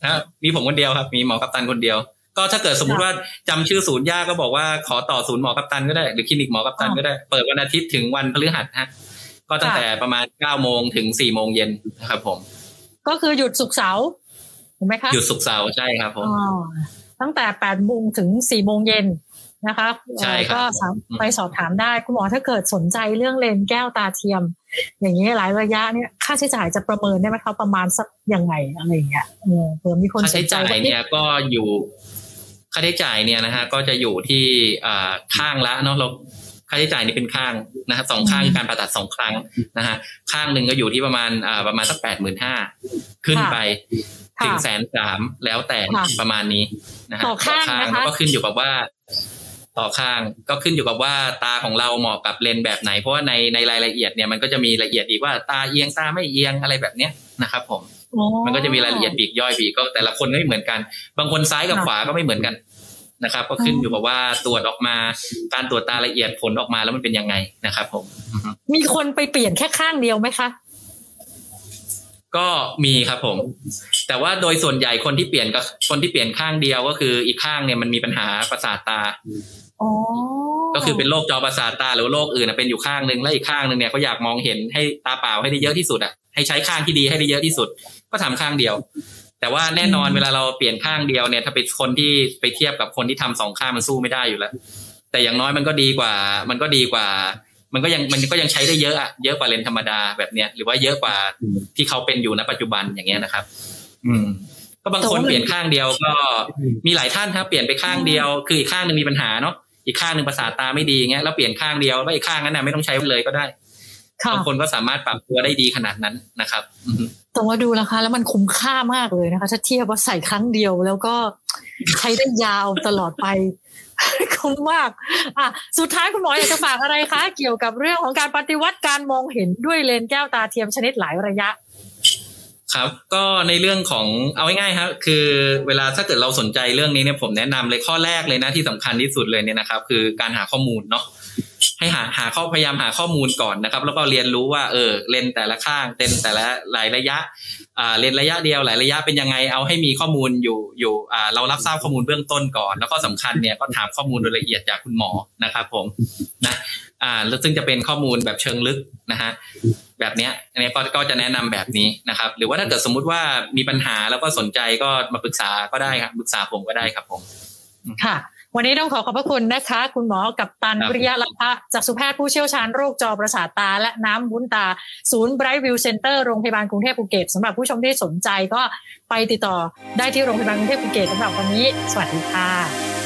นะมีผมคนเดียวครับ มีหมอกัปตันคนเดียว ก็ถ้าเกิดสมมุติว่าจำชื่อศูนย์ยากก็บอกว่าขอต่อศูนย์หมอกัปตันก็ได้หรือคลินิกหมอกัปตันก็ได้ เปิดวันอาทิตย์ถึงวันพฤหัสฮะก็ตั้งแต่ประมาณเก้าโมงถึงสี่โมงเย็นนะครับผม ก็คือหยุดศุกร์เสาร์ถูกไหมคะหยุดศุกร์เสาร์ใช่ครับผมอ๋อตั้งแต่แปดโมงถึงสี่โมงเย็นนะคะใช่ครับก็สามอืมไปสอบถามได้คุณหมอถ้าเกิดสนใจเรื่องเลนส์แก้วตาเทียม อย่างนี้หลายระยะเนี่ยค่าใช้จ่ายจะประเมินได้ไหมคะประมาณสักยังไงอะไรอย่างเงี้ยเออเผื่อมีคนค่าสใช้นใจจ่ายว่าเนี่ยก็อยู่ค่าใช้จ่ายเนี่ยนะฮะก็จะอยู่ที่อ่าข้างละเนาะเราค่าใช้จ่ายนี่เป็นข้างนะฮะสองข้างคือการผ่าตัดสองครั้งนะฮะข้างหนึ่งก็อยู่ที่ประมาณอ่าประมาณสักแปดหมื่นห้าขึ้นไปถึงค่ะแสนสามแล้วแต่ค่ะประมาณนี้นะฮะต่อข้างนะคะแล้วก็ขึ้นอยู่กับว่าต่อข้างก็ขึ้นอยู่กับว่าตาของเราเหมาะกับเลนส์แบบไหน เพราะว่าในในรายละเอียดเนี่ยมันก็จะมีละเอียดอีกว่าตาเอียงตาไม่เอียงอะไรแบบเนี้ยนะครับ ผมอ๋อมันก็จะมีรายละเอียดปลีกย่อยปลีกก็แต่ละคนไม่เหมือนกัน บางคนซ้ายกับค่ะขวาก็ไม่เหมือนกัน นะครับ ก็ขึ้นอยู่กับว่าตรวจออกมา การตรวจตาละเอียดผลออกมาแล้วมันเป็นยังไงนะครับ ผมอือฮึมีคนไปเปลี่ยนแค่ข้างเดียวไหมคะก็มีครับผม แต่ว่าโดยส่วนใหญ่คนที่เปลี่ยนก็คนที่เปลี่ยนข้างเดียวก็คืออีกข้างเนี่ยมันมีปัญหาประสาทตาอ๋อก็คือเป็นโรคจอประสาทตาหรือว่าโรคอื่นนะเป็นอยู่ข้างหนึ่งและอีกข้างหนึ่งเนี่ยเขาอยากมองเห็นให้ตาเปล่าให้ได้เยอะที่สุดอะให้ใช้ข้างที่ดีให้ได้เยอะที่สุด ก็ทำข้างเดียว แต่ว่าแน่นอนเวลาเราเปลี่ยนข้างเดียวเนี่ย ถ้าเป็นคนที่ไปเทียบกับคนที่ทำสองข้างมันสู้ไม่ได้อยู่แล้ว แต่อย่างน้อยมันก็ดีกว่า มันก็ดีกว่า มันก็ยังมันก็ยังใช้ได้เยอะอะเยอะกว่าเลนส์ธรรมดาแบบเนี้ยหรือว่าเยอะกว่าที่เขาเป็นอยู่ณปัจจุบันอย่างเงี้ยนะครับ อืมก็บางคนเปลี่ยนข้างเดียวก็มีหลายท่านครับเปลี่ยนไปข้างเดียว คืออีกข้างหนึ่งมีปัญหาเนาะอีกข้างหนึ่งประสาทตาไม่ดีเงี้ยแล้วเปลี่ยนข้างเดียวแล้วอีกข้างนั้นน่ะไม่ต้องใช้เลยก็ได้ บางคนก็สามารถปรับตัวได้ดีขนาดนั้นนะครับแต่ว่าดูราคาแล้วมันคุ้มค่ามากเลยนะคะ ถ้าเทียบว่าใส่ครั้งเดียวแล้วก็ใช้ได้ยาวตลอดไปคุ้มมากอะสุดท้ายคุณหมออยากจะฝากอะไรคะ เกี่ยวกับเรื่องของการปฏิวัติการมองเห็นด้วยเลนแก้วตาเทียมชนิดหลายระยะครับก็ในเรื่องของเอาง่ายๆครับคือเวลาถ้าเกิดเราสนใจเรื่องนี้เนี่ยผมแนะนำเลยข้อแรกเลยนะที่สำคัญที่สุดเลยเนี่ยนะครับ คือการหาข้อมูลเนาะ ให้หาหาข้อพยายามหาข้อมูลก่อนนะครับ แล้วก็เรียนรู้ว่าเออเลนแต่ละข้างเลนแต่ละหลายระยะอ่าเลนระยะเดียวหลายระยะเป็นยังไงเอาให้มีข้อมูลอยู่อยู่อ่าเรารับทราบข้อมูลเบื้องต้นก่อน แล้วก็สำคัญเนี่ยก็ถามข้อมูลโดยละเอียดจากคุณหมอนะครับ ผมนะอ่าแล้วซึ่งจะเป็นข้อมูลแบบเชิงลึกนะฮะแบบเนี้ยอันนี้ก็ก็จะแนะนำแบบนี้นะครับ หรือว่าถ้าเกิดสมมุติว่ามีปัญหาแล้วก็สนใจก็มาปรึกษาก็ได้ครับปรึกษาผมก็ได้ครับผมค่ะ วันนี้ต้องขอขอบพระคุณนะคะ คุณหมอกัปตันวิริยะลัพภะจักษุแพทย์ผู้เชี่ยวชาญโรคจอประสาทตา และน้ำวุ้นตา ศูนย์ Bright View Center โรงพยาบาลกรุงเทพภูเก็ตสำหรับผู้ชมที่สนใจก็ไปติดต่อได้ที่โรงพยาบาลกรุงเทพภูเก็ตสำหรับวันนี้ สวัสดีค่ะ